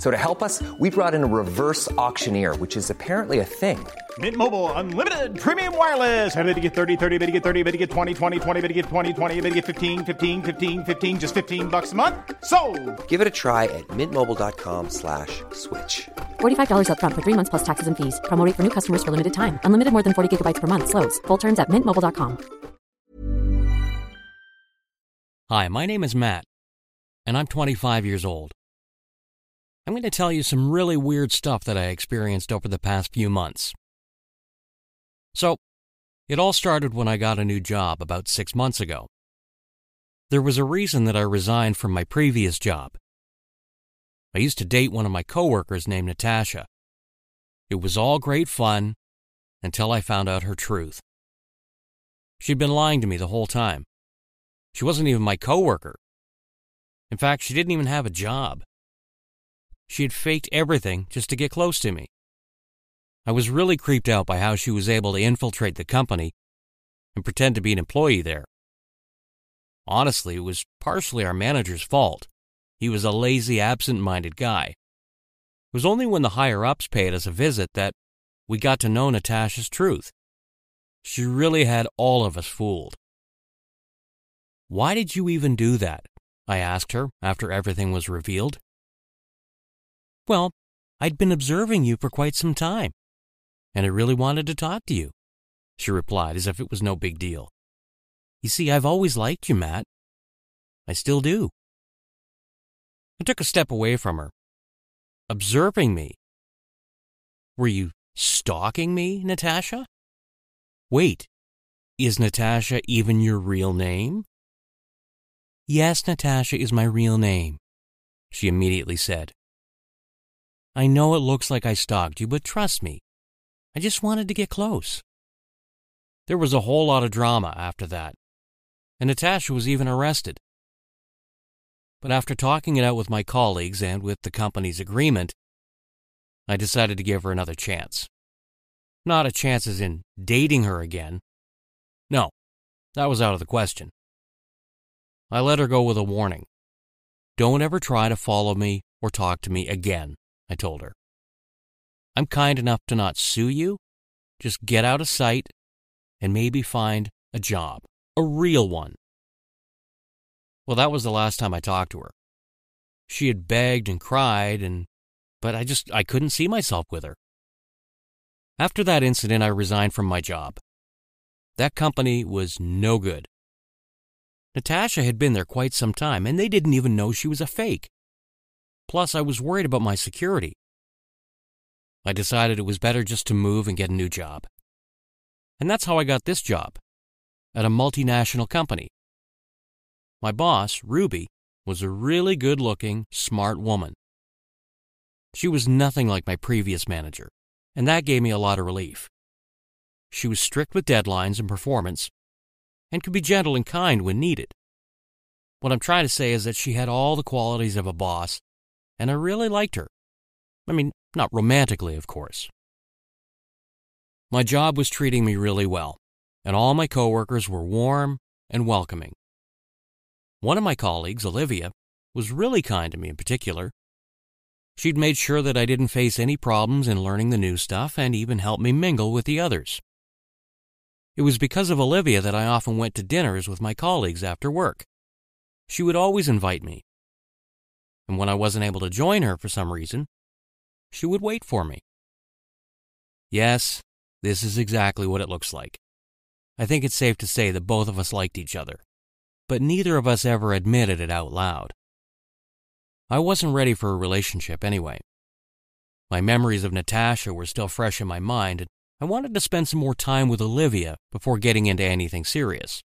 So to help us, we brought in a reverse auctioneer, which is apparently a thing. Mint Mobile unlimited premium wireless. Ready to get 30, 30, bit to get 30, bit to get 20, 20, 20, bit to get 20, 20, bit to get 15, 15, 15, 15 just 15 bucks a month. So, Give it a try at mintmobile.com slash switch. $45 up front for 3 months plus taxes and fees. Promo rate for new customers for limited time. Unlimited more than 40 gigabytes per month slows. Full terms at mintmobile.com. Hi, my name is Matt, and I'm 25 years old. I'm going to tell you some really weird stuff that I experienced over the past few months. So, it all started when I got a new job about six months ago. There was a reason that I resigned from my previous job. I used to date one of my coworkers named Natasha. It was all great fun until I found out her truth. She'd been lying to me the whole time. She wasn't even my coworker. In fact, she didn't even have a job. She had faked everything just to get close to me. I was really creeped out by how she was able to infiltrate the company and pretend to be an employee there. Honestly, it was partially our manager's fault. He was a lazy, absent minded guy. It was only when the higher ups paid us a visit that we got to know Natasha's truth. She really had all of us fooled. Why did you even do that? I asked her after everything was revealed. Well, I'd been observing you for quite some time, and I really wanted to talk to you, she replied as if it was no big deal. You see, I've always liked you, Matt. I still do. I took a step away from her. Observing me? Were you stalking me, Natasha? Wait, is Natasha even your real name? Yes, Natasha is my real name, she immediately said. I know it looks like I stalked you, but trust me, I just wanted to get close. There was a whole lot of drama after that, and Natasha was even arrested. But after talking it out with my colleagues and with the company's agreement, I decided to give her another chance. Not a chance as in dating her again. No, that was out of the question. I let her go with a warning. Don't ever try to follow me or talk to me again, I told her. I'm kind enough to not sue you. Just get out of sight and maybe find a job, a real one. Well, that was the last time I talked to her. She had begged and cried and but I just I couldn't see myself with her. After that incident, I resigned from my job. That company was no good. Natasha had been there quite some time, and they didn't even know she was a fake. Plus, I was worried about my security. I decided it was better just to move and get a new job. And that's how I got this job at a multinational company. My boss, Ruby, was a really good looking, smart woman. She was nothing like my previous manager, and that gave me a lot of relief. She was strict with deadlines and performance, and could be gentle and kind when needed. What I'm trying to say is that she had all the qualities of a boss, and I really liked her. I mean, not romantically, of course. My job was treating me really well, and all my coworkers were warm and welcoming. One of my colleagues, Olivia, was really kind to me in particular. She'd made sure that I didn't face any problems in learning the new stuff and even helped me mingle with the others. It was because of Olivia that I often went to dinners with my colleagues after work. She would always invite me. And when I wasn't able to join her for some reason, she would wait for me. Yes, this is exactly what it looks like. I think it's safe to say that both of us liked each other. but neither of us ever admitted it out loud. I wasn't ready for a relationship anyway. My memories of Natasha were still fresh in my mind, and I wanted to spend some more time with Olivia before getting into anything serious.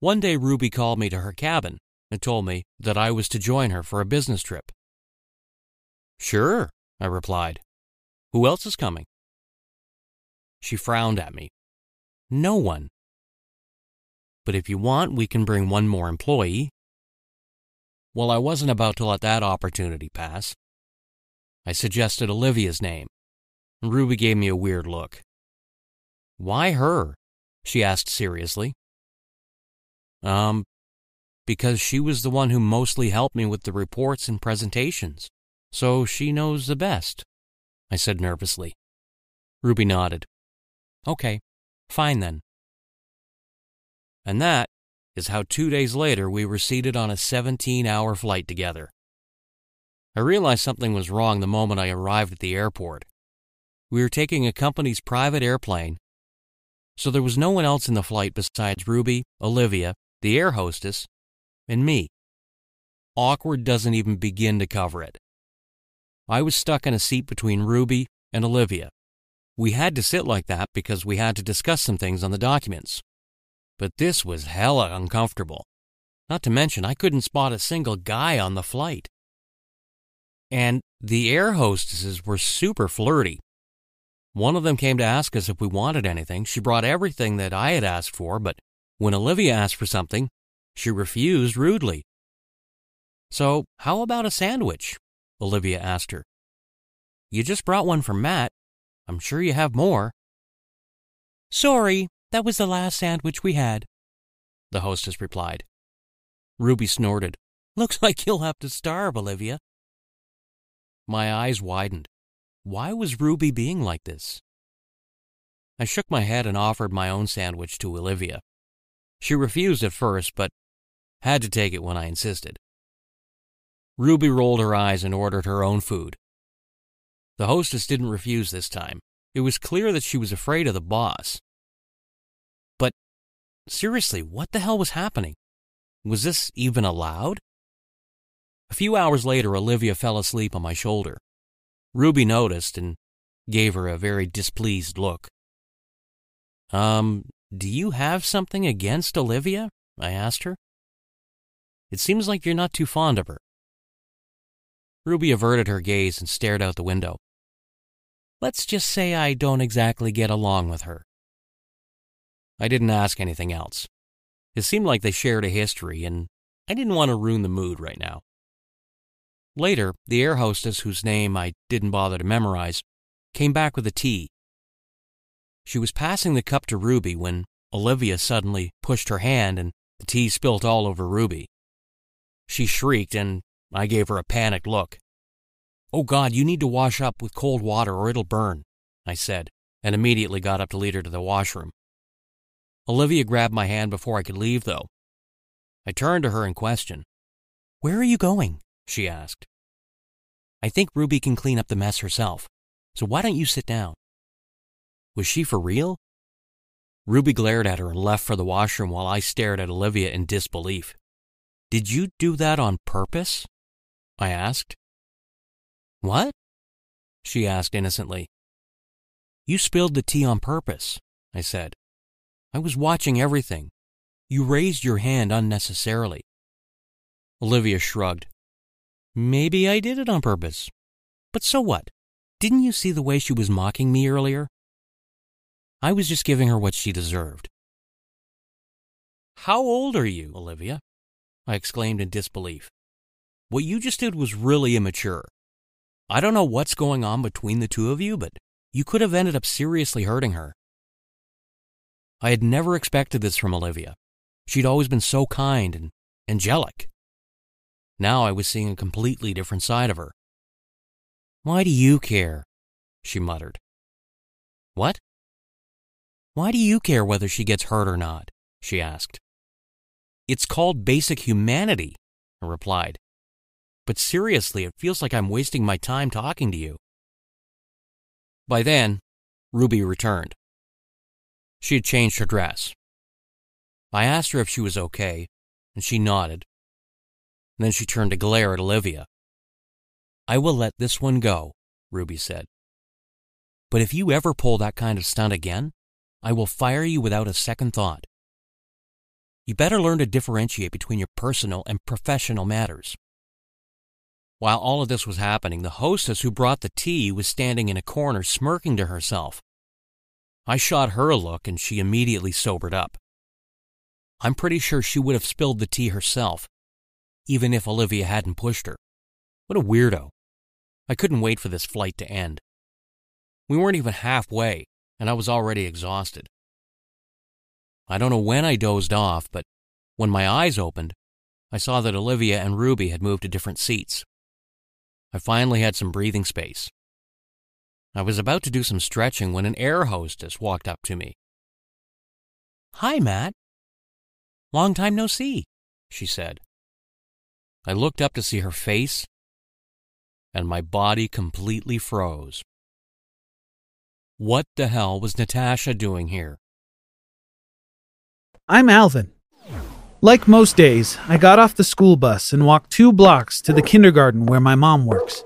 One day, Ruby called me to her cabin and told me that I was to join her for a business trip. Sure, I replied. Who else is coming? She frowned at me. No one. But if you want, we can bring one more employee. Well, I wasn't about to let that opportunity pass. I suggested Olivia's name. Ruby gave me a weird look. Why her? she asked seriously. Um, because she was the one who mostly helped me with the reports and presentations, so she knows the best, I said nervously. Ruby nodded. Okay, fine then. And that is how two days later we were seated on a 17 hour flight together. I realized something was wrong the moment I arrived at the airport. We were taking a company's private airplane, so there was no one else in the flight besides Ruby, Olivia, the air hostess, and me. Awkward doesn't even begin to cover it. I was stuck in a seat between Ruby and Olivia. We had to sit like that because we had to discuss some things on the documents. But this was hella uncomfortable. Not to mention, I couldn't spot a single guy on the flight. And the air hostesses were super flirty. One of them came to ask us if we wanted anything. She brought everything that I had asked for, but when Olivia asked for something, she refused rudely. So, how about a sandwich? Olivia asked her. You just brought one for Matt. I'm sure you have more. Sorry, that was the last sandwich we had, the hostess replied. Ruby snorted. Looks like you'll have to starve, Olivia. My eyes widened. Why was Ruby being like this? I shook my head and offered my own sandwich to Olivia. She refused at first, but had to take it when I insisted. Ruby rolled her eyes and ordered her own food. The hostess didn't refuse this time. It was clear that she was afraid of the boss. But seriously, what the hell was happening? Was this even allowed? A few hours later, Olivia fell asleep on my shoulder. Ruby noticed and gave her a very displeased look. Um, do you have something against Olivia? I asked her. It seems like you're not too fond of her. Ruby averted her gaze and stared out the window. Let's just say I don't exactly get along with her. I didn't ask anything else. It seemed like they shared a history, and I didn't want to ruin the mood right now. Later, the air hostess, whose name I didn't bother to memorize, came back with a tea. She was passing the cup to Ruby when Olivia suddenly pushed her hand and the tea spilt all over Ruby. She shrieked, and I gave her a panicked look. Oh God, you need to wash up with cold water or it'll burn, I said, and immediately got up to lead her to the washroom. Olivia grabbed my hand before I could leave, though. I turned to her in question. Where are you going? she asked. I think Ruby can clean up the mess herself, so why don't you sit down? Was she for real? Ruby glared at her and left for the washroom while I stared at Olivia in disbelief. Did you do that on purpose? I asked. What? She asked innocently. You spilled the tea on purpose, I said. I was watching everything. You raised your hand unnecessarily. Olivia shrugged. Maybe I did it on purpose. But so what? Didn't you see the way she was mocking me earlier? I was just giving her what she deserved. How old are you, Olivia? I exclaimed in disbelief. What you just did was really immature. I don't know what's going on between the two of you, but you could have ended up seriously hurting her. I had never expected this from Olivia. She'd always been so kind and angelic. Now I was seeing a completely different side of her. Why do you care? she muttered. What? Why do you care whether she gets hurt or not? she asked. It's called basic humanity, I replied. But seriously, it feels like I'm wasting my time talking to you. By then, Ruby returned. She had changed her dress. I asked her if she was okay, and she nodded. Then she turned to glare at Olivia. I will let this one go, Ruby said. But if you ever pull that kind of stunt again, I will fire you without a second thought. You better learn to differentiate between your personal and professional matters. While all of this was happening, the hostess who brought the tea was standing in a corner smirking to herself. I shot her a look and she immediately sobered up. I'm pretty sure she would have spilled the tea herself, even if Olivia hadn't pushed her. What a weirdo. I couldn't wait for this flight to end. We weren't even halfway, and I was already exhausted. I don't know when I dozed off, but when my eyes opened, I saw that Olivia and Ruby had moved to different seats. I finally had some breathing space. I was about to do some stretching when an air hostess walked up to me. Hi, Matt. Long time no see, she said. I looked up to see her face, and my body completely froze. What the hell was Natasha doing here? I'm Alvin. Like most days, I got off the school bus and walked two blocks to the kindergarten where my mom works.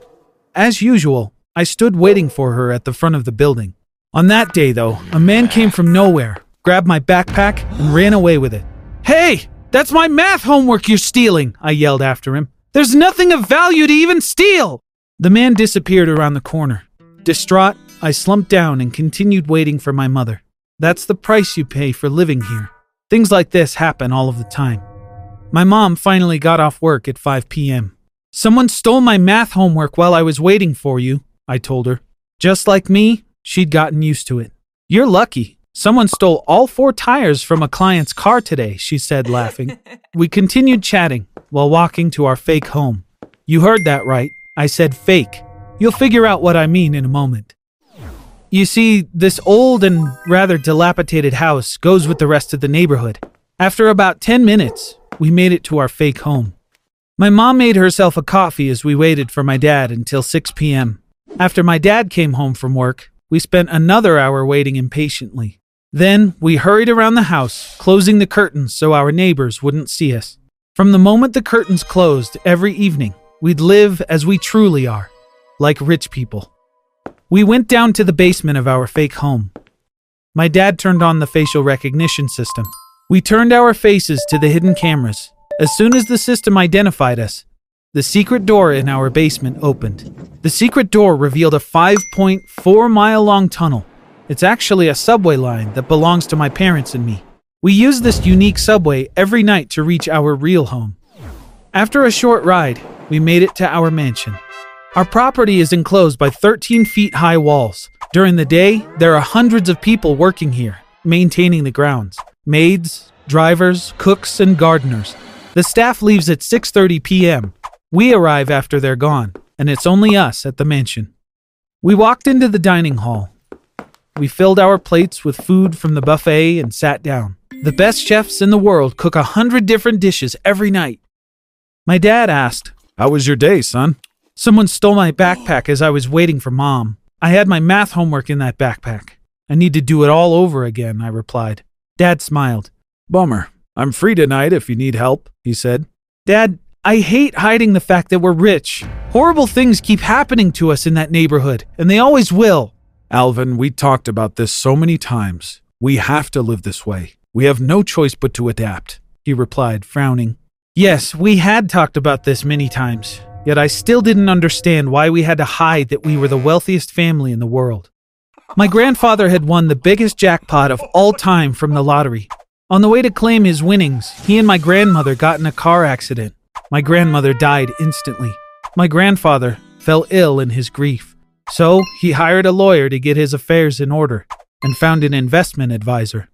As usual, I stood waiting for her at the front of the building. On that day, though, a man came from nowhere, grabbed my backpack, and ran away with it. Hey, that's my math homework you're stealing, I yelled after him. There's nothing of value to even steal! The man disappeared around the corner. Distraught, I slumped down and continued waiting for my mother. That's the price you pay for living here. Things like this happen all of the time. My mom finally got off work at 5 p.m. Someone stole my math homework while I was waiting for you, I told her. Just like me, she'd gotten used to it. You're lucky. Someone stole all four tires from a client's car today, she said, laughing. we continued chatting while walking to our fake home. You heard that right. I said fake. You'll figure out what I mean in a moment. You see, this old and rather dilapidated house goes with the rest of the neighborhood. After about 10 minutes, we made it to our fake home. My mom made herself a coffee as we waited for my dad until 6 p.m. After my dad came home from work, we spent another hour waiting impatiently. Then we hurried around the house, closing the curtains so our neighbors wouldn't see us. From the moment the curtains closed every evening, we'd live as we truly are, like rich people. We went down to the basement of our fake home. My dad turned on the facial recognition system. We turned our faces to the hidden cameras. As soon as the system identified us, the secret door in our basement opened. The secret door revealed a 5.4 mile long tunnel. It's actually a subway line that belongs to my parents and me. We use this unique subway every night to reach our real home. After a short ride, we made it to our mansion. Our property is enclosed by 13 feet high walls. During the day, there are hundreds of people working here, maintaining the grounds. Maids, drivers, cooks, and gardeners. The staff leaves at 6:30 p.m. We arrive after they're gone, and it's only us at the mansion. We walked into the dining hall. We filled our plates with food from the buffet and sat down. The best chefs in the world cook a hundred different dishes every night. My dad asked, How was your day, son? Someone stole my backpack as I was waiting for mom. I had my math homework in that backpack. I need to do it all over again, I replied. Dad smiled. Bummer. I'm free tonight if you need help, he said. Dad, I hate hiding the fact that we're rich. Horrible things keep happening to us in that neighborhood, and they always will. Alvin, we talked about this so many times. We have to live this way. We have no choice but to adapt, he replied, frowning. Yes, we had talked about this many times. Yet I still didn't understand why we had to hide that we were the wealthiest family in the world. My grandfather had won the biggest jackpot of all time from the lottery. On the way to claim his winnings, he and my grandmother got in a car accident. My grandmother died instantly. My grandfather fell ill in his grief. So he hired a lawyer to get his affairs in order and found an investment advisor.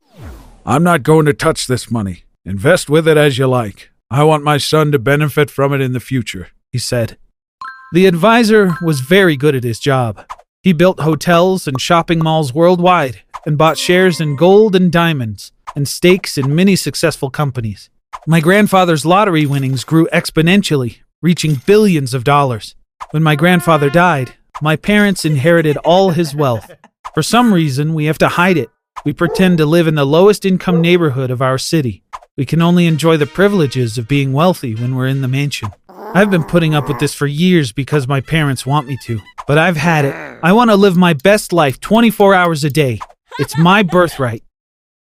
I'm not going to touch this money. Invest with it as you like. I want my son to benefit from it in the future he said. The advisor was very good at his job. He built hotels and shopping malls worldwide and bought shares in gold and diamonds and stakes in many successful companies. My grandfather's lottery winnings grew exponentially, reaching billions of dollars. When my grandfather died, my parents inherited all his wealth. For some reason, we have to hide it. We pretend to live in the lowest income neighborhood of our city. We can only enjoy the privileges of being wealthy when we're in the mansion. I've been putting up with this for years because my parents want me to, but I've had it. I want to live my best life 24 hours a day. It's my birthright.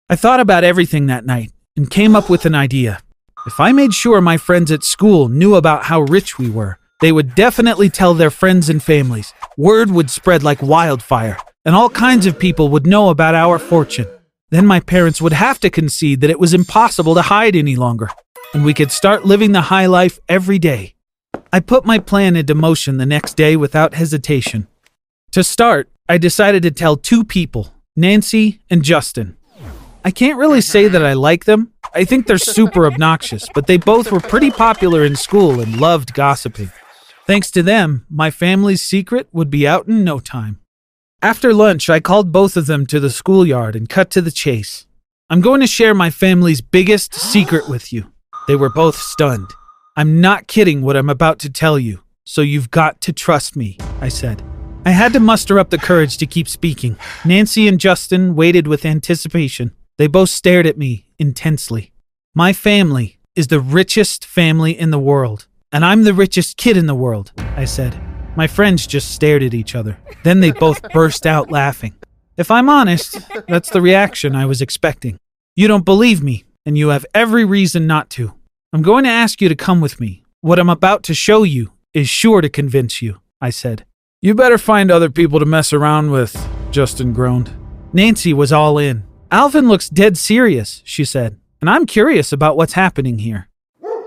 I thought about everything that night and came up with an idea. If I made sure my friends at school knew about how rich we were, they would definitely tell their friends and families. Word would spread like wildfire, and all kinds of people would know about our fortune. Then my parents would have to concede that it was impossible to hide any longer, and we could start living the high life every day. I put my plan into motion the next day without hesitation. To start, I decided to tell two people, Nancy and Justin. I can't really say that I like them. I think they're super obnoxious, but they both were pretty popular in school and loved gossiping. Thanks to them, my family's secret would be out in no time. After lunch, I called both of them to the schoolyard and cut to the chase. I'm going to share my family's biggest secret with you. They were both stunned. I'm not kidding what I'm about to tell you, so you've got to trust me, I said. I had to muster up the courage to keep speaking. Nancy and Justin waited with anticipation. They both stared at me intensely. My family is the richest family in the world, and I'm the richest kid in the world, I said. My friends just stared at each other. Then they both burst out laughing. If I'm honest, that's the reaction I was expecting. You don't believe me, and you have every reason not to. I'm going to ask you to come with me. What I'm about to show you is sure to convince you, I said. You better find other people to mess around with, Justin groaned. Nancy was all in. Alvin looks dead serious, she said, and I'm curious about what's happening here.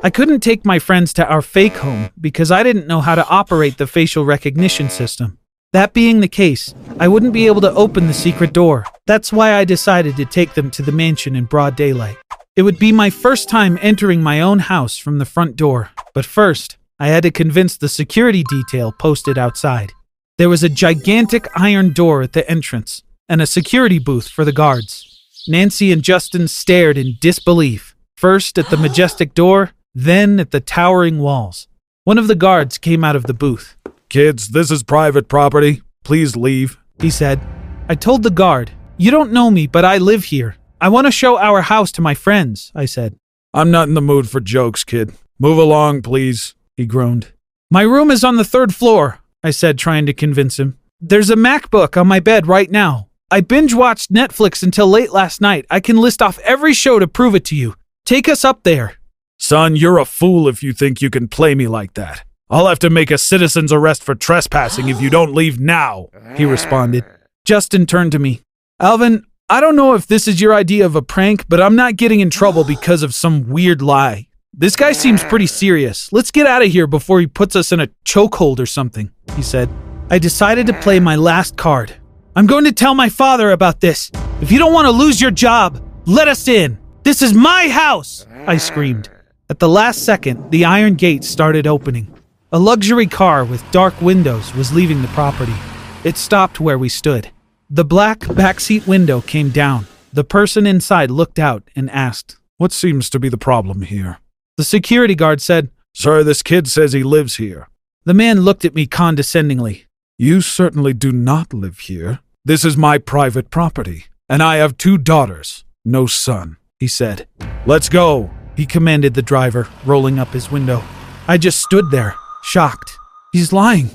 I couldn't take my friends to our fake home because I didn't know how to operate the facial recognition system. That being the case, I wouldn't be able to open the secret door. That's why I decided to take them to the mansion in broad daylight. It would be my first time entering my own house from the front door, but first, I had to convince the security detail posted outside. There was a gigantic iron door at the entrance and a security booth for the guards. Nancy and Justin stared in disbelief, first at the majestic door, then at the towering walls. One of the guards came out of the booth. Kids, this is private property. Please leave, he said. I told the guard, You don't know me, but I live here. I want to show our house to my friends, I said. I'm not in the mood for jokes, kid. Move along, please, he groaned. My room is on the third floor, I said, trying to convince him. There's a MacBook on my bed right now. I binge watched Netflix until late last night. I can list off every show to prove it to you. Take us up there. Son, you're a fool if you think you can play me like that. I'll have to make a citizen's arrest for trespassing if you don't leave now, he responded. Justin turned to me. Alvin, I don't know if this is your idea of a prank, but I'm not getting in trouble because of some weird lie. This guy seems pretty serious. Let's get out of here before he puts us in a chokehold or something, he said. I decided to play my last card. I'm going to tell my father about this. If you don't want to lose your job, let us in. This is my house, I screamed. At the last second, the iron gate started opening. A luxury car with dark windows was leaving the property. It stopped where we stood. The black backseat window came down. The person inside looked out and asked, What seems to be the problem here? The security guard said, Sir, this kid says he lives here. The man looked at me condescendingly. You certainly do not live here. This is my private property, and I have two daughters, no son, he said. Let's go, he commanded the driver, rolling up his window. I just stood there, shocked. He's lying.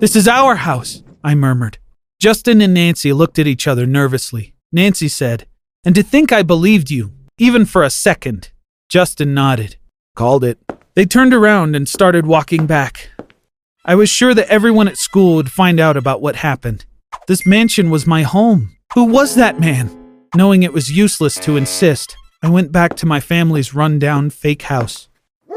This is our house, I murmured. Justin and Nancy looked at each other nervously. Nancy said, And to think I believed you, even for a second. Justin nodded. Called it. They turned around and started walking back. I was sure that everyone at school would find out about what happened. This mansion was my home. Who was that man? Knowing it was useless to insist, I went back to my family's rundown fake house.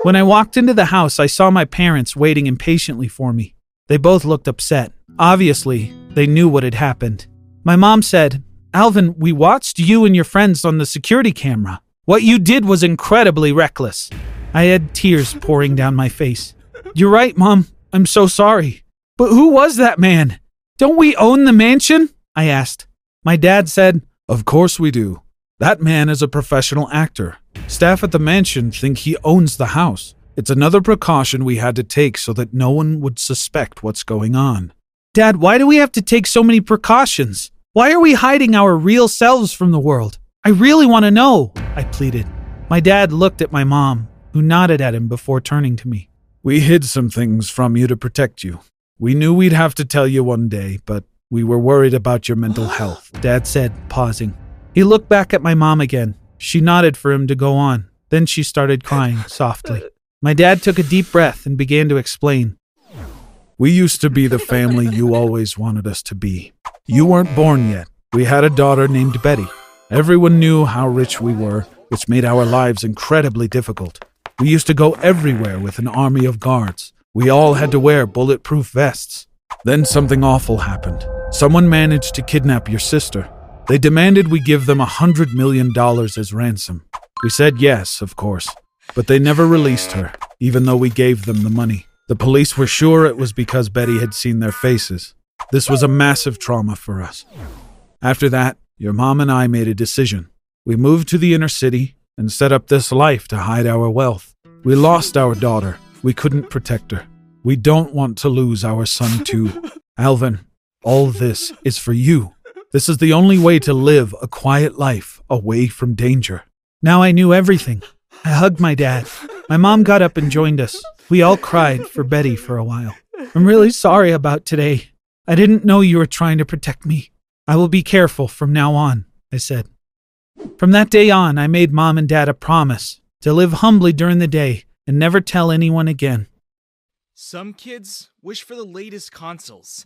When I walked into the house, I saw my parents waiting impatiently for me. They both looked upset. Obviously, they knew what had happened. My mom said, Alvin, we watched you and your friends on the security camera. What you did was incredibly reckless. I had tears pouring down my face. You're right, Mom. I'm so sorry. But who was that man? Don't we own the mansion? I asked. My dad said, Of course we do. That man is a professional actor. Staff at the mansion think he owns the house. It's another precaution we had to take so that no one would suspect what's going on. Dad, why do we have to take so many precautions? Why are we hiding our real selves from the world? I really want to know, I pleaded. My dad looked at my mom, who nodded at him before turning to me. We hid some things from you to protect you. We knew we'd have to tell you one day, but we were worried about your mental health. Dad said, pausing. He looked back at my mom again. She nodded for him to go on. Then she started crying softly. My dad took a deep breath and began to explain. We used to be the family you always wanted us to be. You weren't born yet. We had a daughter named Betty. Everyone knew how rich we were, which made our lives incredibly difficult. We used to go everywhere with an army of guards. We all had to wear bulletproof vests. Then something awful happened. Someone managed to kidnap your sister. They demanded we give them a hundred million dollars as ransom. We said yes, of course, but they never released her, even though we gave them the money. The police were sure it was because Betty had seen their faces. This was a massive trauma for us. After that, your mom and I made a decision. We moved to the inner city and set up this life to hide our wealth. We lost our daughter. We couldn't protect her. We don't want to lose our son, too. Alvin, all this is for you. This is the only way to live a quiet life away from danger. Now I knew everything. I hugged my dad. My mom got up and joined us. We all cried for Betty for a while. I'm really sorry about today. I didn't know you were trying to protect me. I will be careful from now on, I said. From that day on, I made mom and dad a promise to live humbly during the day and never tell anyone again. Some kids wish for the latest consoles.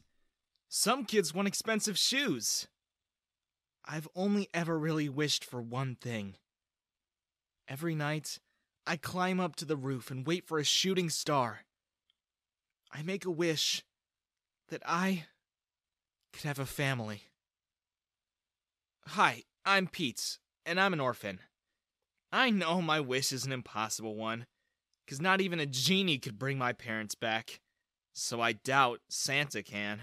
Some kids want expensive shoes. I've only ever really wished for one thing. Every night, I climb up to the roof and wait for a shooting star. I make a wish that I could have a family. Hi, I'm Pete, and I'm an orphan. I know my wish is an impossible one, because not even a genie could bring my parents back, so I doubt Santa can.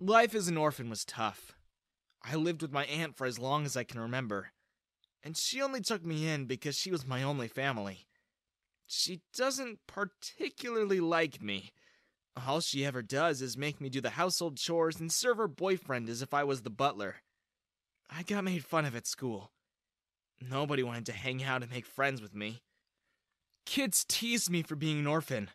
Life as an orphan was tough. I lived with my aunt for as long as I can remember, and she only took me in because she was my only family. She doesn't particularly like me. All she ever does is make me do the household chores and serve her boyfriend as if I was the butler. I got made fun of at school. Nobody wanted to hang out and make friends with me. Kids teased me for being an orphan.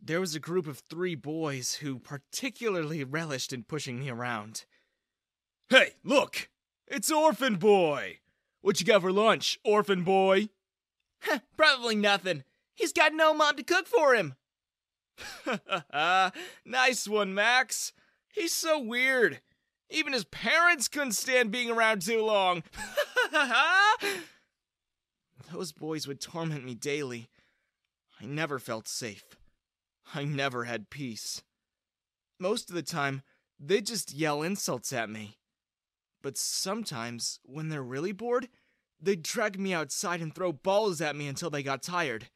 There was a group of three boys who particularly relished in pushing me around. Hey, look! It's Orphan Boy! What you got for lunch, Orphan Boy? Probably nothing. He's got no mom to cook for him. nice one, Max. He's so weird. Even his parents couldn't stand being around too long. Those boys would torment me daily. I never felt safe. I never had peace. Most of the time, they'd just yell insults at me. But sometimes, when they're really bored, they'd drag me outside and throw balls at me until they got tired.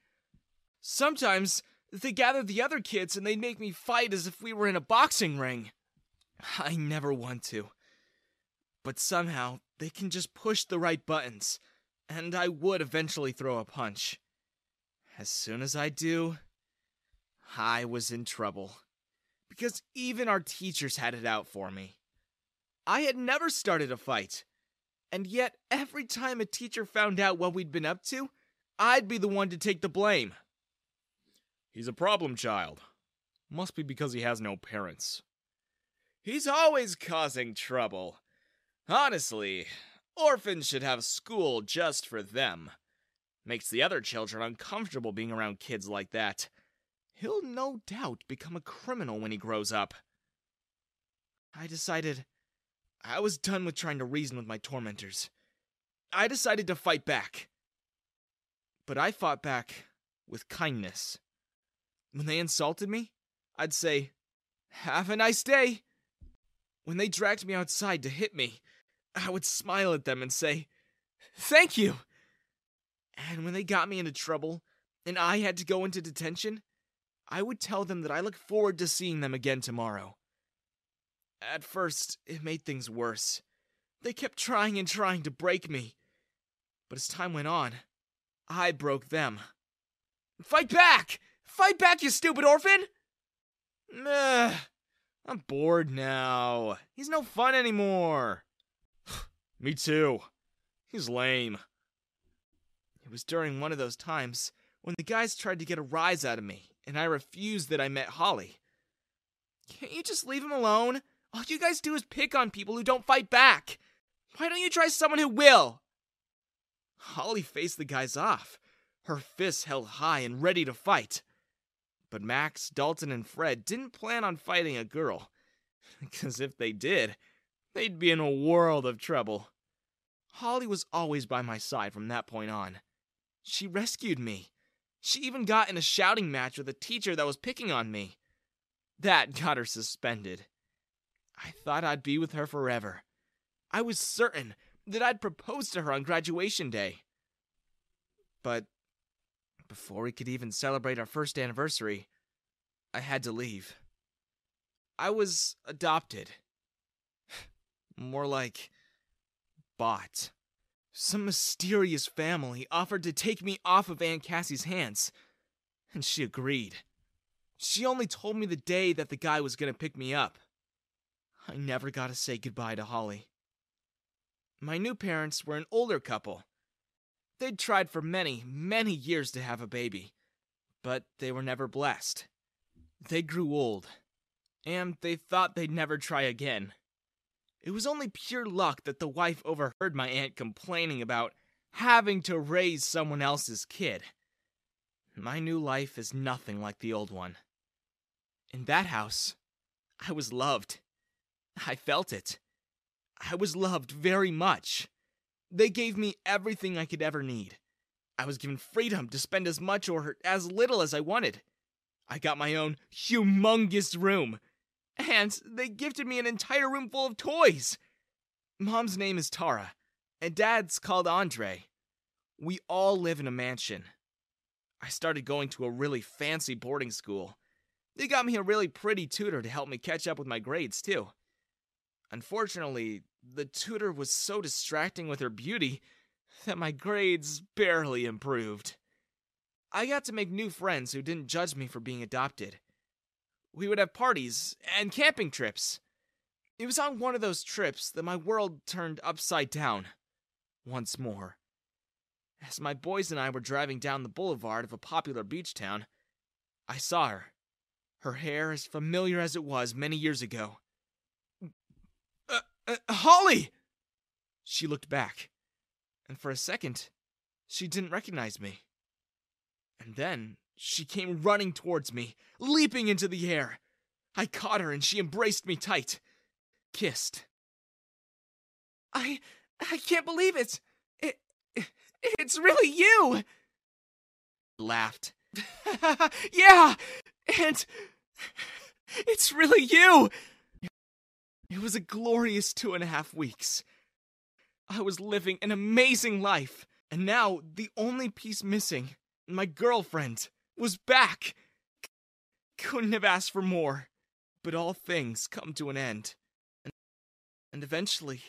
Sometimes, they gathered the other kids and they'd make me fight as if we were in a boxing ring. I never want to. But somehow, they can just push the right buttons, and I would eventually throw a punch. As soon as I do, I was in trouble. Because even our teachers had it out for me. I had never started a fight. And yet, every time a teacher found out what we'd been up to, I'd be the one to take the blame. He's a problem child. Must be because he has no parents. He's always causing trouble. Honestly, orphans should have school just for them. Makes the other children uncomfortable being around kids like that. He'll no doubt become a criminal when he grows up. I decided I was done with trying to reason with my tormentors. I decided to fight back. But I fought back with kindness. When they insulted me, I'd say, Have a nice day. When they dragged me outside to hit me, I would smile at them and say, Thank you. And when they got me into trouble and I had to go into detention, I would tell them that I look forward to seeing them again tomorrow. At first, it made things worse. They kept trying and trying to break me. But as time went on, I broke them. Fight back! Fight back, you stupid orphan! Ugh, I'm bored now. He's no fun anymore. Me too. He's lame. It was during one of those times when the guys tried to get a rise out of me, and I refused that I met Holly. Can't you just leave him alone? All you guys do is pick on people who don't fight back. Why don't you try someone who will? Holly faced the guys off, her fists held high and ready to fight. But Max, Dalton, and Fred didn't plan on fighting a girl. Because if they did, they'd be in a world of trouble. Holly was always by my side from that point on. She rescued me. She even got in a shouting match with a teacher that was picking on me. That got her suspended. I thought I'd be with her forever. I was certain that I'd propose to her on graduation day. But before we could even celebrate our first anniversary, I had to leave. I was adopted. More like bought. Some mysterious family offered to take me off of Aunt Cassie's hands, and she agreed. She only told me the day that the guy was going to pick me up. I never got to say goodbye to Holly. My new parents were an older couple. They'd tried for many, many years to have a baby, but they were never blessed. They grew old, and they thought they'd never try again. It was only pure luck that the wife overheard my aunt complaining about having to raise someone else's kid. My new life is nothing like the old one. In that house, I was loved. I felt it. I was loved very much. They gave me everything I could ever need. I was given freedom to spend as much or as little as I wanted. I got my own humongous room and they gifted me an entire room full of toys. Mom's name is Tara, and Dad's called Andre. We all live in a mansion. I started going to a really fancy boarding school. They got me a really pretty tutor to help me catch up with my grades, too. Unfortunately, the tutor was so distracting with her beauty that my grades barely improved. I got to make new friends who didn't judge me for being adopted. We would have parties and camping trips. It was on one of those trips that my world turned upside down. Once more. As my boys and I were driving down the boulevard of a popular beach town, I saw her. Her hair as familiar as it was many years ago. Uh, Holly! She looked back, and for a second, she didn't recognize me. And then she came running towards me, leaping into the air. I caught her and she embraced me tight. Kissed. I I can't believe it. It, it it's really you. Laughed. yeah, and it's really you. It was a glorious two and a half weeks. I was living an amazing life, and now the only piece missing, my girlfriend was back. Couldn't have asked for more. But all things come to an end. And, and eventually,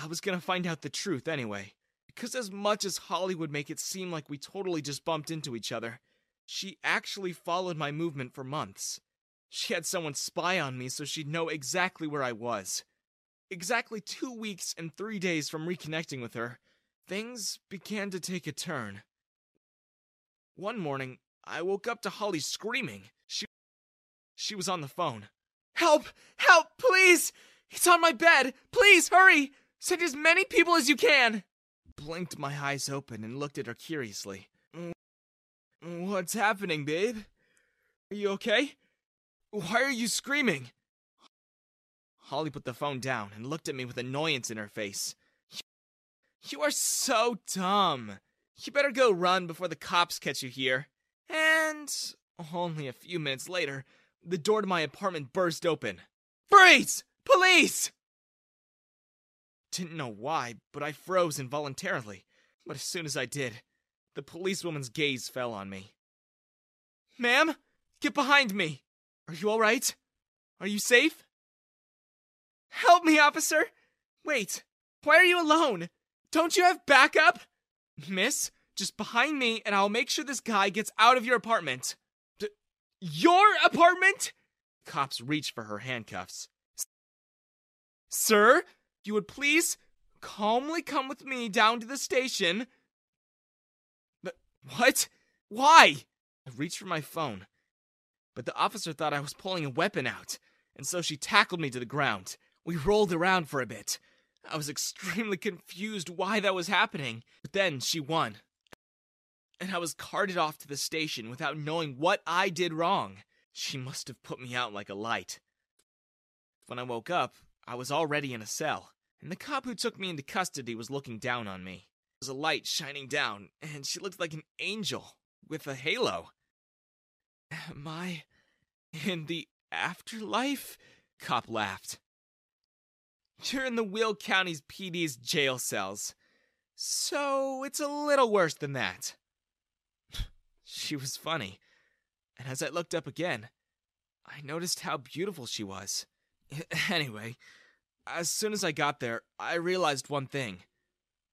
I was gonna find out the truth anyway. Because as much as Holly would make it seem like we totally just bumped into each other, she actually followed my movement for months. She had someone spy on me so she'd know exactly where I was. Exactly two weeks and three days from reconnecting with her, things began to take a turn. One morning, I woke up to Holly screaming. She she was on the phone. Help! Help! Please! It's on my bed! Please, hurry! Send as many people as you can! Blinked my eyes open and looked at her curiously. What's happening, babe? Are you okay? Why are you screaming? Holly put the phone down and looked at me with annoyance in her face. You are so dumb. You better go run before the cops catch you here. And only a few minutes later, the door to my apartment burst open. Freeze! Police! Didn't know why, but I froze involuntarily. But as soon as I did, the policewoman's gaze fell on me. Ma'am, get behind me! Are you alright? Are you safe? Help me, officer! Wait, why are you alone? Don't you have backup? Miss, just behind me, and I'll make sure this guy gets out of your apartment. D- your apartment? Cops reach for her handcuffs. Sir, you would please calmly come with me down to the station. But What? Why? I reach for my phone, but the officer thought I was pulling a weapon out, and so she tackled me to the ground. We rolled around for a bit. I was extremely confused why that was happening, but then she won. And I was carted off to the station without knowing what I did wrong. She must have put me out like a light. When I woke up, I was already in a cell, and the cop who took me into custody was looking down on me. There was a light shining down, and she looked like an angel with a halo. Am I in the afterlife? Cop laughed. You're in the Will County's PD's jail cells. So it's a little worse than that. she was funny, and as I looked up again, I noticed how beautiful she was. Anyway, as soon as I got there, I realized one thing.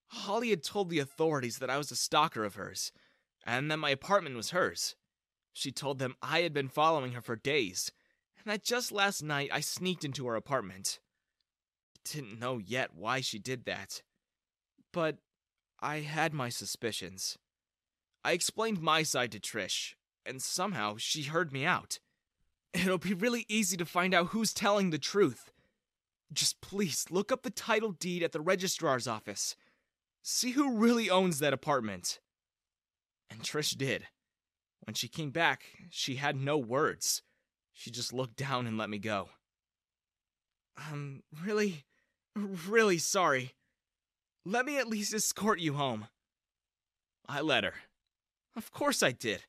Holly had told the authorities that I was a stalker of hers, and that my apartment was hers. She told them I had been following her for days, and that just last night I sneaked into her apartment. Didn't know yet why she did that. But I had my suspicions. I explained my side to Trish, and somehow she heard me out. It'll be really easy to find out who's telling the truth. Just please look up the title deed at the registrar's office. See who really owns that apartment. And Trish did. When she came back, she had no words. She just looked down and let me go. I'm really, really sorry. Let me at least escort you home. I let her. Of course I did.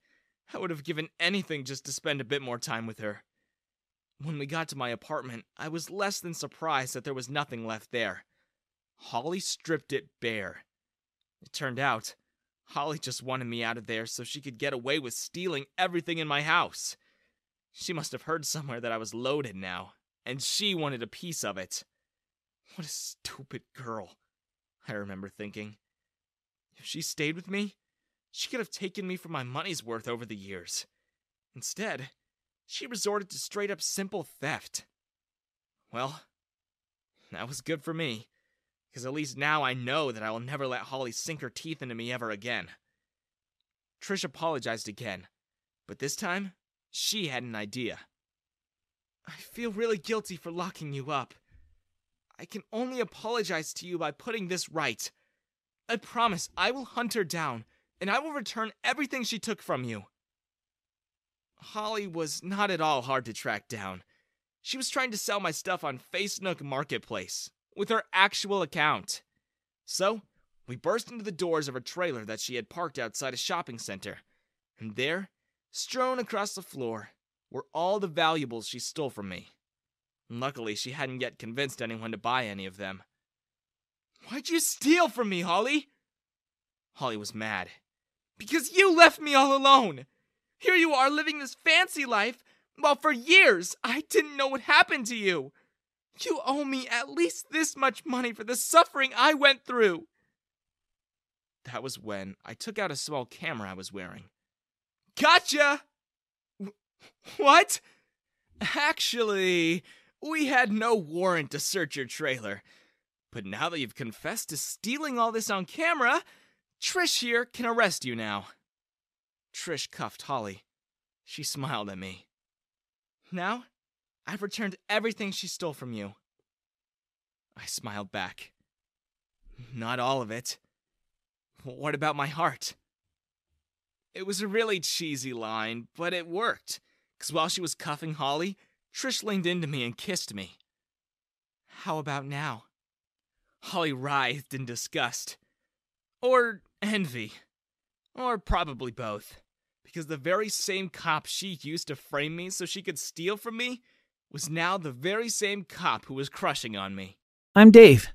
I would have given anything just to spend a bit more time with her. When we got to my apartment, I was less than surprised that there was nothing left there. Holly stripped it bare. It turned out, Holly just wanted me out of there so she could get away with stealing everything in my house. She must have heard somewhere that I was loaded now, and she wanted a piece of it. What a stupid girl, I remember thinking. If she stayed with me, she could have taken me for my money's worth over the years. Instead, she resorted to straight up simple theft. Well, that was good for me, because at least now I know that I will never let Holly sink her teeth into me ever again. Trish apologized again, but this time, she had an idea. I feel really guilty for locking you up. I can only apologize to you by putting this right. I promise I will hunt her down and I will return everything she took from you. Holly was not at all hard to track down. She was trying to sell my stuff on Facebook Marketplace with her actual account. So, we burst into the doors of her trailer that she had parked outside a shopping center. And there, strewn across the floor, were all the valuables she stole from me. Luckily, she hadn't yet convinced anyone to buy any of them. Why'd you steal from me, Holly? Holly was mad. Because you left me all alone! Here you are living this fancy life, while for years I didn't know what happened to you! You owe me at least this much money for the suffering I went through! That was when I took out a small camera I was wearing. Gotcha! What? Actually, we had no warrant to search your trailer. But now that you've confessed to stealing all this on camera, Trish here can arrest you now. Trish cuffed Holly. She smiled at me. Now, I've returned everything she stole from you. I smiled back. Not all of it. What about my heart? It was a really cheesy line, but it worked. Because while she was cuffing Holly, Trish leaned into me and kissed me. How about now? Holly writhed in disgust. Or envy. Or probably both. Because the very same cop she used to frame me so she could steal from me was now the very same cop who was crushing on me. I'm Dave.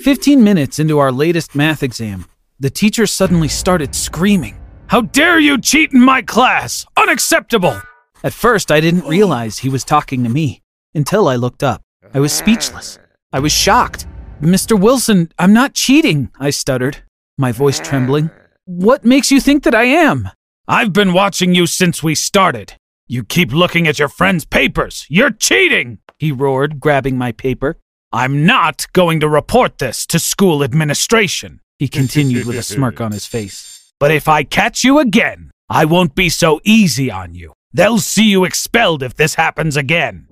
Fifteen minutes into our latest math exam, the teacher suddenly started screaming. How dare you cheat in my class! Unacceptable! At first, I didn't realize he was talking to me until I looked up. I was speechless. I was shocked. Mr. Wilson, I'm not cheating, I stuttered, my voice trembling. What makes you think that I am? I've been watching you since we started. You keep looking at your friend's papers. You're cheating, he roared, grabbing my paper. I'm not going to report this to school administration, he continued with a smirk on his face. But if I catch you again, I won't be so easy on you. They'll see you expelled if this happens again.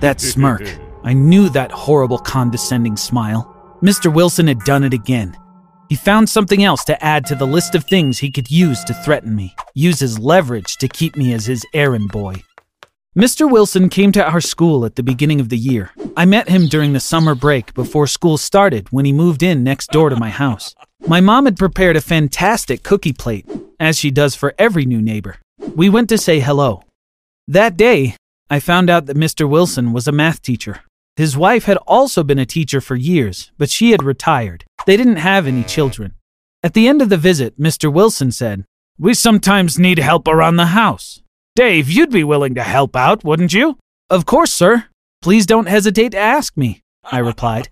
That smirk. I knew that horrible condescending smile. Mr. Wilson had done it again. He found something else to add to the list of things he could use to threaten me, use his leverage to keep me as his errand boy. Mr. Wilson came to our school at the beginning of the year. I met him during the summer break before school started when he moved in next door to my house. My mom had prepared a fantastic cookie plate, as she does for every new neighbor. We went to say hello. That day, I found out that Mr. Wilson was a math teacher. His wife had also been a teacher for years, but she had retired. They didn't have any children. At the end of the visit, Mr. Wilson said, We sometimes need help around the house. Dave, you'd be willing to help out, wouldn't you? Of course, sir. Please don't hesitate to ask me, I replied.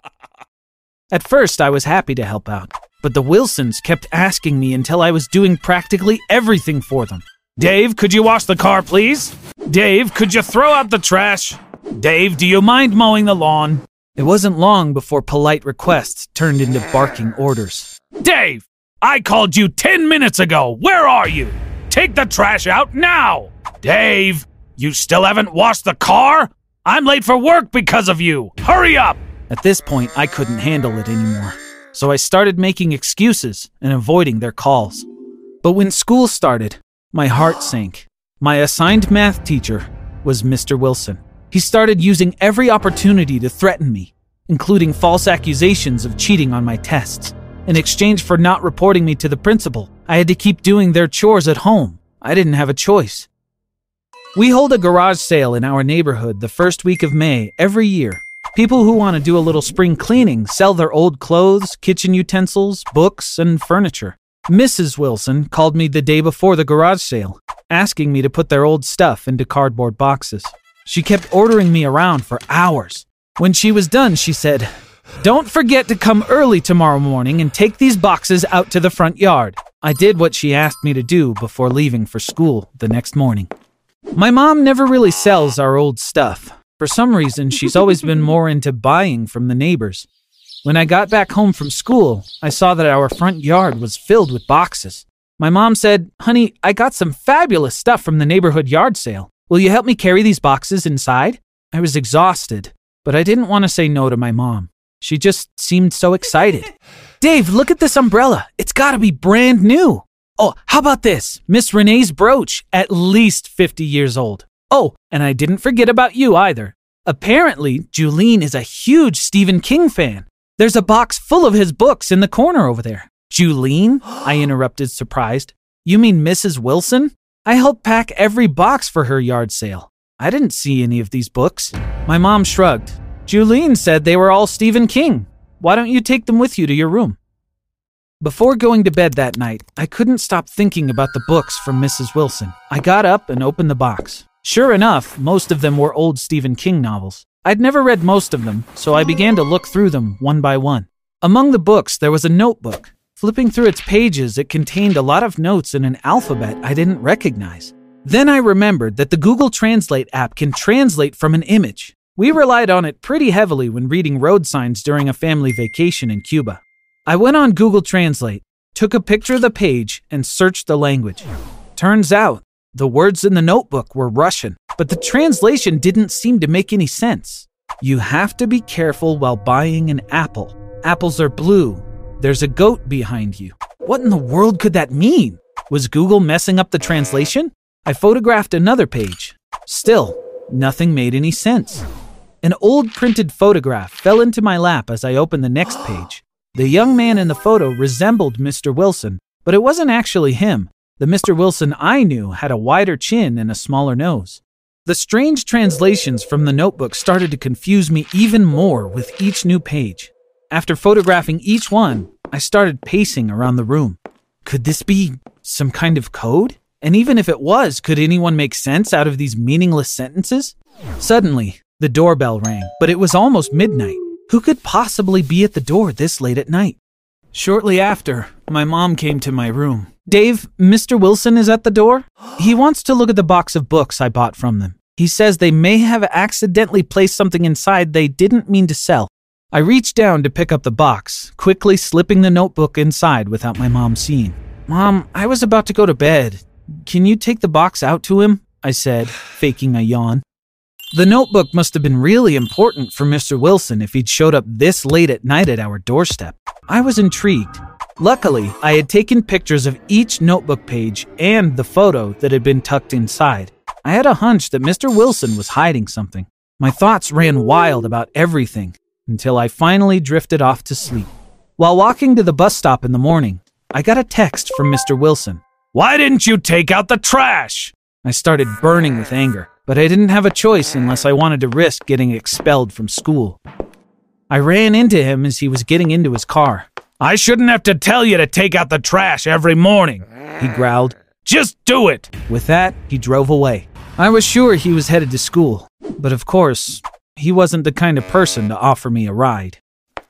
At first, I was happy to help out, but the Wilsons kept asking me until I was doing practically everything for them. Dave, could you wash the car, please? Dave, could you throw out the trash? Dave, do you mind mowing the lawn? It wasn't long before polite requests turned into barking orders. Dave, I called you 10 minutes ago. Where are you? Take the trash out now! Dave, you still haven't washed the car? I'm late for work because of you. Hurry up! At this point, I couldn't handle it anymore, so I started making excuses and avoiding their calls. But when school started, my heart sank. My assigned math teacher was Mr. Wilson. He started using every opportunity to threaten me, including false accusations of cheating on my tests. In exchange for not reporting me to the principal, I had to keep doing their chores at home. I didn't have a choice. We hold a garage sale in our neighborhood the first week of May every year. People who want to do a little spring cleaning sell their old clothes, kitchen utensils, books, and furniture. Mrs. Wilson called me the day before the garage sale, asking me to put their old stuff into cardboard boxes. She kept ordering me around for hours. When she was done, she said, Don't forget to come early tomorrow morning and take these boxes out to the front yard. I did what she asked me to do before leaving for school the next morning. My mom never really sells our old stuff. For some reason, she's always been more into buying from the neighbors. When I got back home from school, I saw that our front yard was filled with boxes. My mom said, Honey, I got some fabulous stuff from the neighborhood yard sale. Will you help me carry these boxes inside? I was exhausted, but I didn't want to say no to my mom. She just seemed so excited. Dave, look at this umbrella. It's got to be brand new. Oh, how about this? Miss Renee's brooch, at least 50 years old. Oh, and I didn't forget about you either. Apparently, Julene is a huge Stephen King fan. There's a box full of his books in the corner over there. Julene? I interrupted, surprised. You mean Mrs. Wilson? I helped pack every box for her yard sale. I didn't see any of these books. My mom shrugged. Julene said they were all Stephen King. Why don't you take them with you to your room? Before going to bed that night, I couldn't stop thinking about the books from Mrs. Wilson. I got up and opened the box. Sure enough, most of them were old Stephen King novels. I'd never read most of them, so I began to look through them one by one. Among the books, there was a notebook. Flipping through its pages, it contained a lot of notes in an alphabet I didn't recognize. Then I remembered that the Google Translate app can translate from an image. We relied on it pretty heavily when reading road signs during a family vacation in Cuba. I went on Google Translate, took a picture of the page, and searched the language. Turns out, the words in the notebook were Russian, but the translation didn't seem to make any sense. You have to be careful while buying an apple. Apples are blue. There's a goat behind you. What in the world could that mean? Was Google messing up the translation? I photographed another page. Still, nothing made any sense. An old printed photograph fell into my lap as I opened the next page. The young man in the photo resembled Mr. Wilson, but it wasn't actually him. The Mr. Wilson I knew had a wider chin and a smaller nose. The strange translations from the notebook started to confuse me even more with each new page. After photographing each one, I started pacing around the room. Could this be some kind of code? And even if it was, could anyone make sense out of these meaningless sentences? Suddenly, the doorbell rang, but it was almost midnight. Who could possibly be at the door this late at night? Shortly after, my mom came to my room. Dave, Mr. Wilson is at the door. He wants to look at the box of books I bought from them. He says they may have accidentally placed something inside they didn't mean to sell. I reached down to pick up the box, quickly slipping the notebook inside without my mom seeing. Mom, I was about to go to bed. Can you take the box out to him? I said, faking a yawn. The notebook must have been really important for Mr. Wilson if he'd showed up this late at night at our doorstep. I was intrigued. Luckily, I had taken pictures of each notebook page and the photo that had been tucked inside. I had a hunch that Mr. Wilson was hiding something. My thoughts ran wild about everything until I finally drifted off to sleep. While walking to the bus stop in the morning, I got a text from Mr. Wilson. Why didn't you take out the trash? I started burning with anger, but I didn't have a choice unless I wanted to risk getting expelled from school. I ran into him as he was getting into his car. I shouldn't have to tell you to take out the trash every morning, he growled. Just do it. With that, he drove away. I was sure he was headed to school, but of course, he wasn't the kind of person to offer me a ride.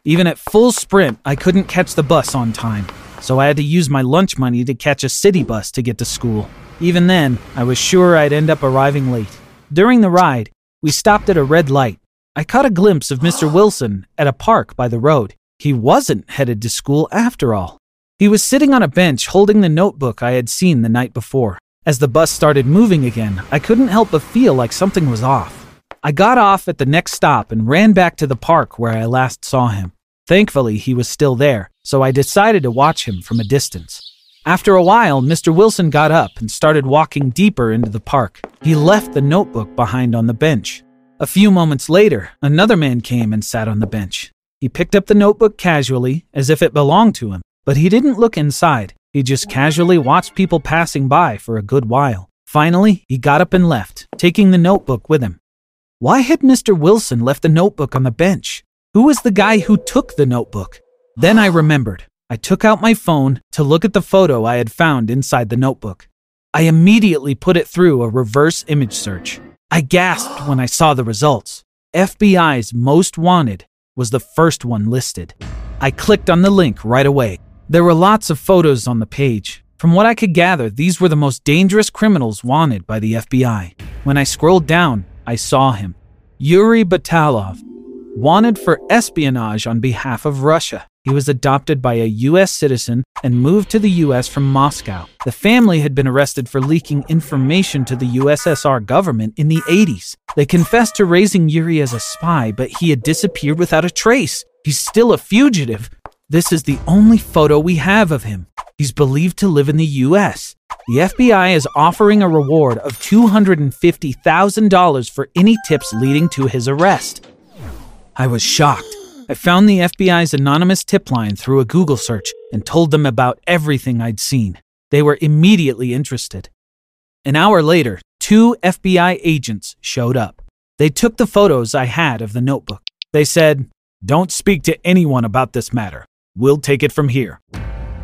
Even at full sprint, I couldn't catch the bus on time, so I had to use my lunch money to catch a city bus to get to school. Even then, I was sure I'd end up arriving late. During the ride, we stopped at a red light. I caught a glimpse of Mr. Wilson at a park by the road. He wasn't headed to school after all. He was sitting on a bench holding the notebook I had seen the night before. As the bus started moving again, I couldn't help but feel like something was off. I got off at the next stop and ran back to the park where I last saw him. Thankfully, he was still there, so I decided to watch him from a distance. After a while, Mr. Wilson got up and started walking deeper into the park. He left the notebook behind on the bench. A few moments later, another man came and sat on the bench. He picked up the notebook casually, as if it belonged to him, but he didn't look inside. He just casually watched people passing by for a good while. Finally, he got up and left, taking the notebook with him. Why had Mr. Wilson left the notebook on the bench? Who was the guy who took the notebook? Then I remembered. I took out my phone to look at the photo I had found inside the notebook. I immediately put it through a reverse image search. I gasped when I saw the results. FBI's Most Wanted was the first one listed. I clicked on the link right away. There were lots of photos on the page. From what I could gather, these were the most dangerous criminals wanted by the FBI. When I scrolled down, I saw him. Yuri Batalov, wanted for espionage on behalf of Russia. He was adopted by a U.S. citizen and moved to the U.S. from Moscow. The family had been arrested for leaking information to the USSR government in the 80s. They confessed to raising Yuri as a spy, but he had disappeared without a trace. He's still a fugitive. This is the only photo we have of him. He's believed to live in the U.S. The FBI is offering a reward of $250,000 for any tips leading to his arrest. I was shocked. I found the FBI's anonymous tip line through a Google search and told them about everything I'd seen. They were immediately interested. An hour later, two FBI agents showed up. They took the photos I had of the notebook. They said, Don't speak to anyone about this matter. We'll take it from here.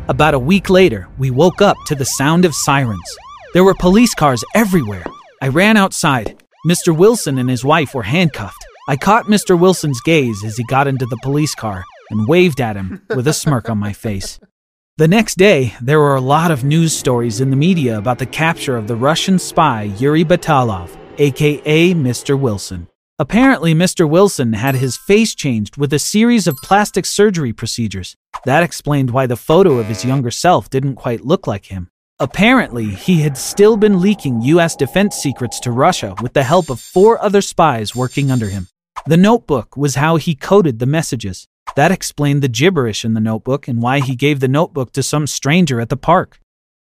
About a week later, we woke up to the sound of sirens. There were police cars everywhere. I ran outside. Mr. Wilson and his wife were handcuffed. I caught Mr. Wilson's gaze as he got into the police car and waved at him with a smirk on my face. The next day, there were a lot of news stories in the media about the capture of the Russian spy Yuri Batalov, aka Mr. Wilson. Apparently, Mr. Wilson had his face changed with a series of plastic surgery procedures. That explained why the photo of his younger self didn't quite look like him. Apparently, he had still been leaking US defense secrets to Russia with the help of four other spies working under him. The notebook was how he coded the messages. That explained the gibberish in the notebook and why he gave the notebook to some stranger at the park.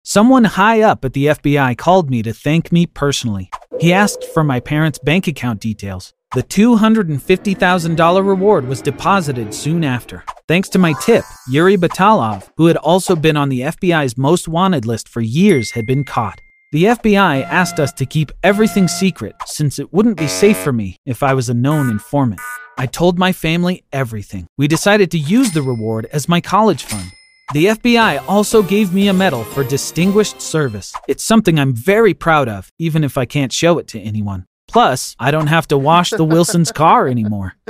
Someone high up at the FBI called me to thank me personally. He asked for my parents' bank account details. The $250,000 reward was deposited soon after. Thanks to my tip, Yuri Batalov, who had also been on the FBI's most wanted list for years, had been caught. The FBI asked us to keep everything secret since it wouldn't be safe for me if I was a known informant. I told my family everything. We decided to use the reward as my college fund. The FBI also gave me a medal for distinguished service. It's something I'm very proud of, even if I can't show it to anyone. Plus, I don't have to wash the Wilson's car anymore.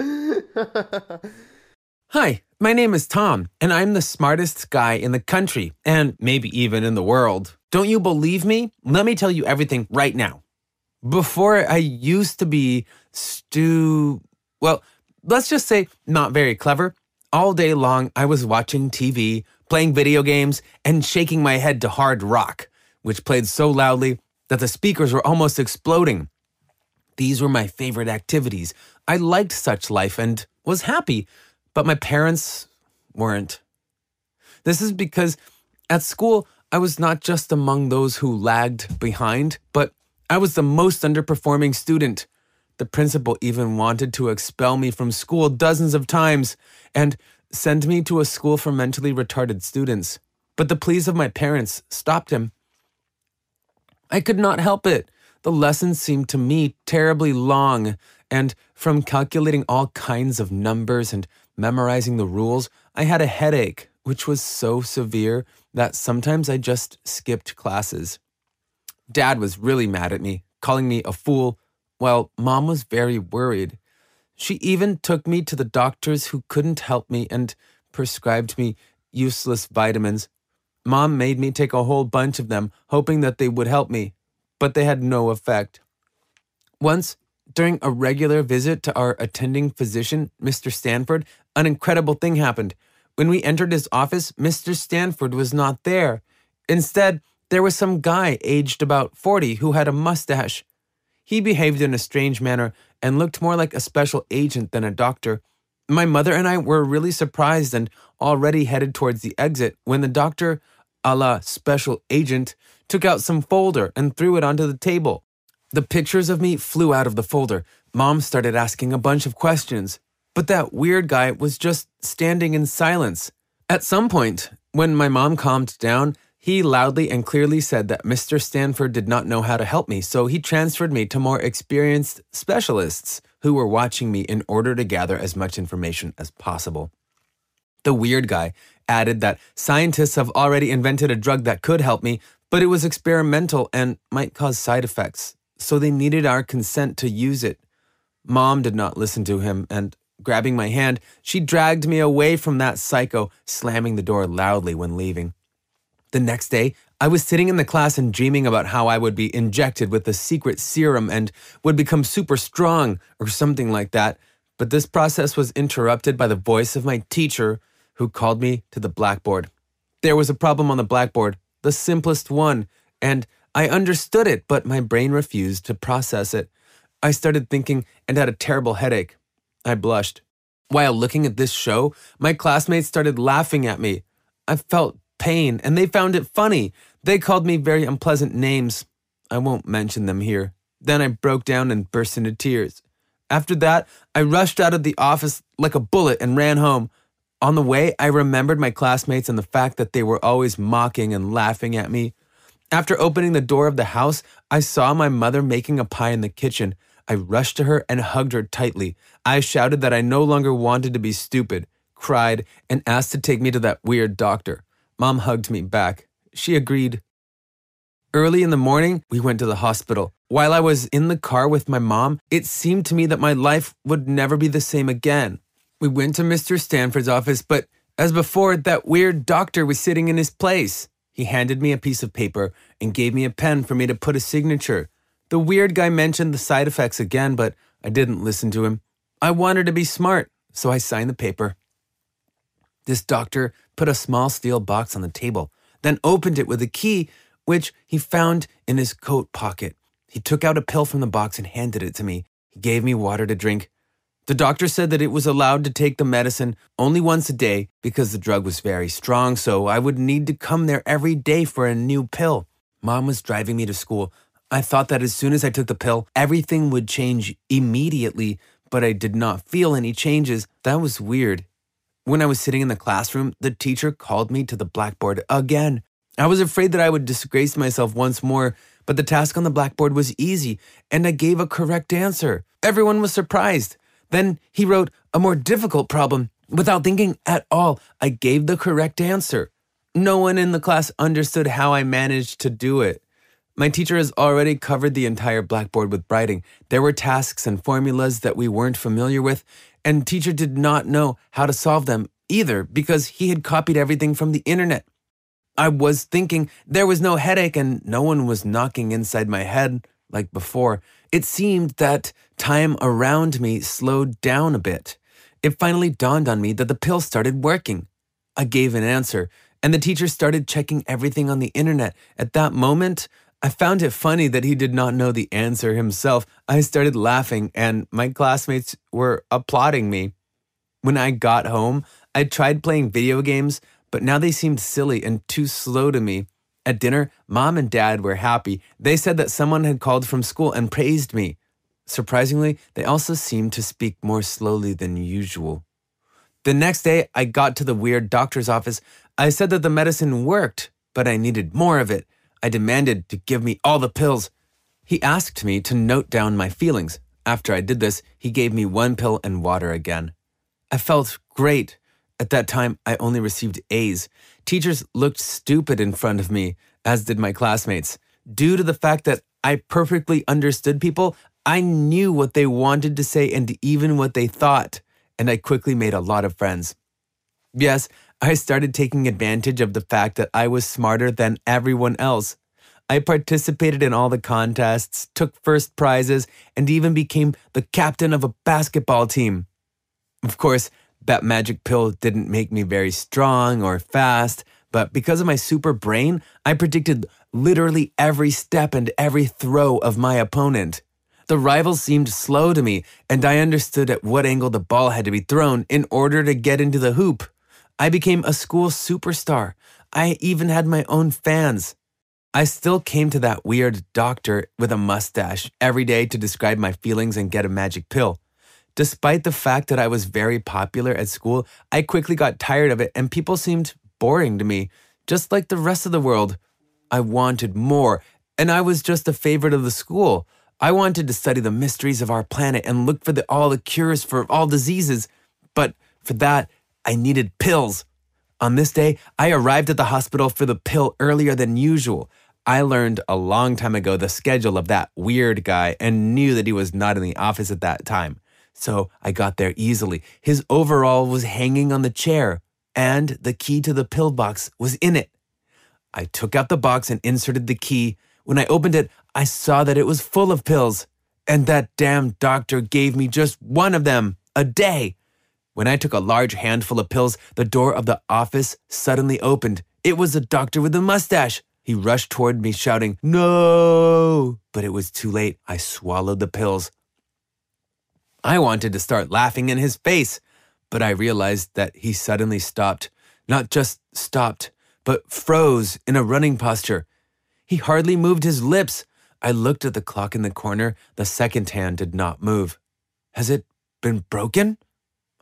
Hi, my name is Tom, and I'm the smartest guy in the country, and maybe even in the world. Don't you believe me? Let me tell you everything right now. Before I used to be stu. Well, let's just say not very clever. All day long, I was watching TV, playing video games, and shaking my head to hard rock, which played so loudly that the speakers were almost exploding. These were my favorite activities. I liked such life and was happy, but my parents weren't. This is because at school, I was not just among those who lagged behind, but I was the most underperforming student. The principal even wanted to expel me from school dozens of times and send me to a school for mentally retarded students. But the pleas of my parents stopped him. I could not help it. The lessons seemed to me terribly long, and from calculating all kinds of numbers and memorizing the rules, I had a headache, which was so severe that sometimes I just skipped classes. Dad was really mad at me, calling me a fool, while mom was very worried. She even took me to the doctors who couldn't help me and prescribed me useless vitamins. Mom made me take a whole bunch of them, hoping that they would help me, but they had no effect. Once, during a regular visit to our attending physician, Mr. Stanford, an incredible thing happened. When we entered his office, Mr. Stanford was not there. Instead, there was some guy aged about 40 who had a mustache. He behaved in a strange manner and looked more like a special agent than a doctor. My mother and I were really surprised and already headed towards the exit when the doctor, a la special agent, took out some folder and threw it onto the table. The pictures of me flew out of the folder. Mom started asking a bunch of questions, but that weird guy was just standing in silence. At some point, when my mom calmed down, he loudly and clearly said that Mr. Stanford did not know how to help me, so he transferred me to more experienced specialists who were watching me in order to gather as much information as possible. The weird guy added that scientists have already invented a drug that could help me, but it was experimental and might cause side effects, so they needed our consent to use it. Mom did not listen to him, and grabbing my hand, she dragged me away from that psycho, slamming the door loudly when leaving. The next day, I was sitting in the class and dreaming about how I would be injected with a secret serum and would become super strong or something like that. But this process was interrupted by the voice of my teacher who called me to the blackboard. There was a problem on the blackboard, the simplest one, and I understood it, but my brain refused to process it. I started thinking and had a terrible headache. I blushed. While looking at this show, my classmates started laughing at me. I felt pain, and they found it funny. They called me very unpleasant names. I won't mention them here. Then I broke down and burst into tears. After that, I rushed out of the office like a bullet and ran home. On the way, I remembered my classmates and the fact that they were always mocking and laughing at me. After opening the door of the house, I saw my mother making a pie in the kitchen. I rushed to her and hugged her tightly. I shouted that I no longer wanted to be stupid, cried, and asked to take me to that weird doctor. Mom hugged me back. She agreed. Early in the morning, we went to the hospital. While I was in the car with my mom, it seemed to me that my life would never be the same again. We went to Mr. Stanford's office, but as before, that weird doctor was sitting in his place. He handed me a piece of paper and gave me a pen for me to put a signature. The weird guy mentioned the side effects again, but I didn't listen to him. I wanted to be smart, so I signed the paper. This doctor put a small steel box on the table, then opened it with a key, which he found in his coat pocket. He took out a pill from the box and handed it to me. He gave me water to drink. The doctor said that it was allowed to take the medicine only once a day because the drug was very strong, so I would need to come there every day for a new pill. Mom was driving me to school. I thought that as soon as I took the pill, everything would change immediately, but I did not feel any changes. That was weird. When I was sitting in the classroom, the teacher called me to the blackboard again. I was afraid that I would disgrace myself once more, but the task on the blackboard was easy, and I gave a correct answer. Everyone was surprised. Then he wrote a more difficult problem. Without thinking at all, I gave the correct answer. No one in the class understood how I managed to do it. My teacher has already covered the entire blackboard with writing. There were tasks and formulas that we weren't familiar with, and teacher did not know how to solve them either because he had copied everything from the internet. I was thinking there was no headache and no one was knocking inside my head like before. It seemed that time around me slowed down a bit. it finally dawned on me that the pill started working. I gave an answer, and the teacher started checking everything on the internet. At that moment, I found it funny that he did not know the answer himself. I started laughing, and my classmates were applauding me. When I got home, I tried playing video games, but now they seemed silly and too slow to me. At dinner, mom and dad were happy. They said that someone had called from school and praised me. Surprisingly, they also seemed to speak more slowly than usual. The next day, I got to the weird doctor's office. I said that the medicine worked, but I needed more of it. I demanded to give me all the pills. He asked me to note down my feelings. After I did this, he gave me one pill and water again. I felt great. At that time, I only received A's. Teachers looked stupid in front of me, as did my classmates. Due to the fact that I perfectly understood people, I knew what they wanted to say and even what they thought, and I quickly made a lot of friends. Yes, I started taking advantage of the fact that I was smarter than everyone else. I participated in all the contests, took first prizes, and even became the captain of a basketball team. Of course, that magic pill didn't make me very strong or fast, but because of my super brain, I predicted literally every step and every throw of my opponent. The rival seemed slow to me, and I understood at what angle the ball had to be thrown in order to get into the hoop. I became a school superstar. I even had my own fans. I still came to that weird doctor with a mustache every day to describe my feelings and get a magic pill. Despite the fact that I was very popular at school, I quickly got tired of it and people seemed boring to me, just like the rest of the world. I wanted more, and I was just a favorite of the school. I wanted to study the mysteries of our planet and look for the, all the cures for all diseases, but for that, I needed pills. On this day, I arrived at the hospital for the pill earlier than usual. I learned a long time ago the schedule of that weird guy and knew that he was not in the office at that time so I got there easily. His overall was hanging on the chair, and the key to the pill box was in it. I took out the box and inserted the key. When I opened it, I saw that it was full of pills, and that damn doctor gave me just one of them a day. When I took a large handful of pills, the door of the office suddenly opened. It was the doctor with the mustache. He rushed toward me, shouting, No! But it was too late. I swallowed the pills. I wanted to start laughing in his face, but I realized that he suddenly stopped. Not just stopped, but froze in a running posture. He hardly moved his lips. I looked at the clock in the corner. The second hand did not move. Has it been broken?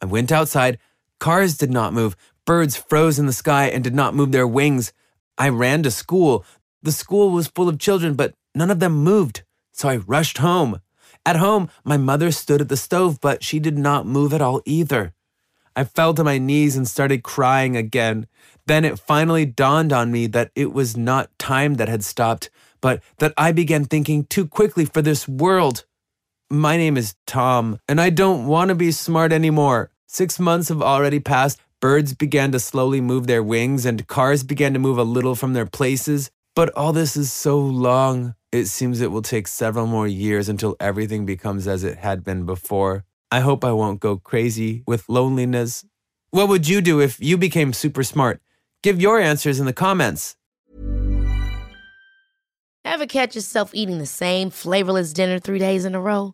I went outside. Cars did not move. Birds froze in the sky and did not move their wings. I ran to school. The school was full of children, but none of them moved. So I rushed home. At home, my mother stood at the stove, but she did not move at all either. I fell to my knees and started crying again. Then it finally dawned on me that it was not time that had stopped, but that I began thinking too quickly for this world. My name is Tom, and I don't want to be smart anymore. Six months have already passed. Birds began to slowly move their wings, and cars began to move a little from their places. But all this is so long. It seems it will take several more years until everything becomes as it had been before. I hope I won't go crazy with loneliness. What would you do if you became super smart? Give your answers in the comments. Ever catch yourself eating the same flavorless dinner three days in a row?